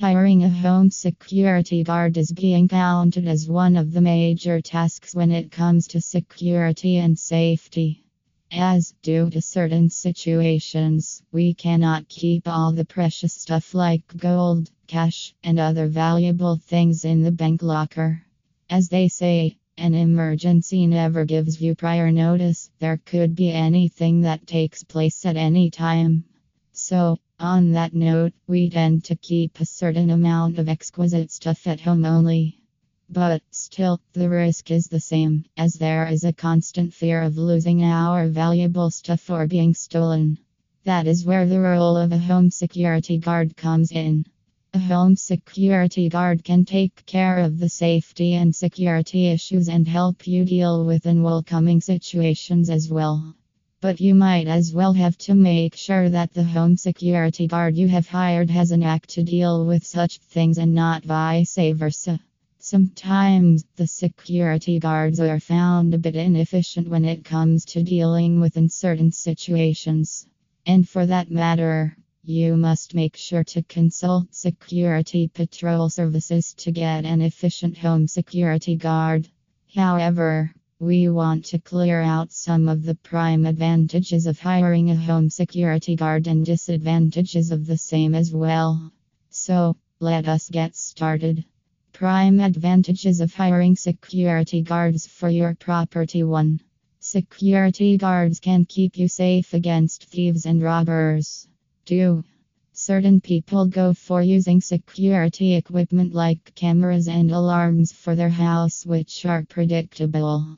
Hiring a home security guard is being counted as one of the major tasks when it comes to security and safety. As, due to certain situations, we cannot keep all the precious stuff like gold, cash, and other valuable things in the bank locker. As they say, an emergency never gives you prior notice, there could be anything that takes place at any time. So, on that note, we tend to keep a certain amount of exquisite stuff at home only. But still, the risk is the same, as there is a constant fear of losing our valuable stuff or being stolen. That is where the role of a home security guard comes in. A home security guard can take care of the safety and security issues and help you deal with unwelcoming situations as well. But you might as well have to make sure that the home security guard you have hired has an act to deal with such things and not vice versa. Sometimes the security guards are found a bit inefficient when it comes to dealing with uncertain situations. And for that matter, you must make sure to consult Security Patrol Services to get an efficient home security guard. However, we want to clear out some of the prime advantages of hiring a home security guard and disadvantages of the same as well. So, let us get started. Prime advantages of hiring security guards for your property 1. Security guards can keep you safe against thieves and robbers. 2. Certain people go for using security equipment like cameras and alarms for their house, which are predictable.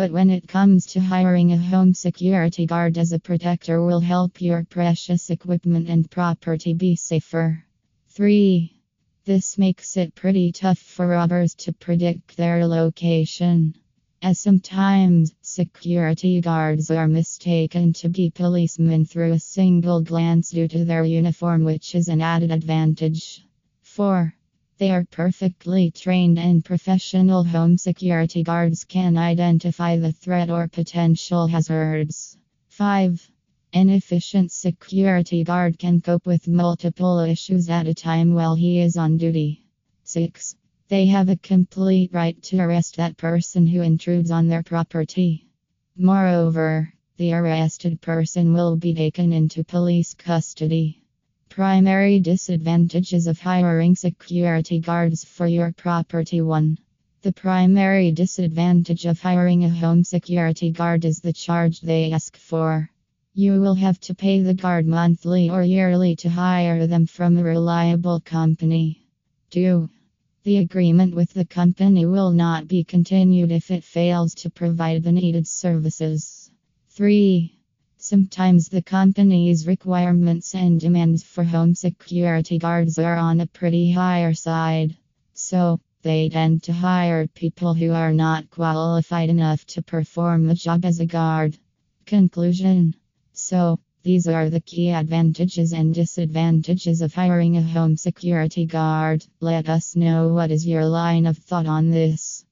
But when it comes to hiring a home security guard as a protector will help your precious equipment and property be safer. 3. This makes it pretty tough for robbers to predict their location. As sometimes security guards are mistaken to be policemen through a single glance due to their uniform, which is an added advantage. 4. They are perfectly trained and professional home security guards can identify the threat or potential hazards. 5. An efficient security guard can cope with multiple issues at a time while he is on duty. 6. They have a complete right to arrest that person who intrudes on their property. Moreover, the arrested person will be taken into police custody. Primary disadvantages of hiring security guards for your property 1. The primary disadvantage of hiring a home security guard is the charge they ask for. You will have to pay the guard monthly or yearly to hire them from a reliable company. 2. The agreement with the company will not be continued if it fails to provide the needed services. 3. Sometimes the company's requirements and demands for home security guards are on a pretty higher side. So, they tend to hire people who are not qualified enough to perform a job as a guard. Conclusion So, these are the key advantages and disadvantages of hiring a home security guard. Let us know what is your line of thought on this.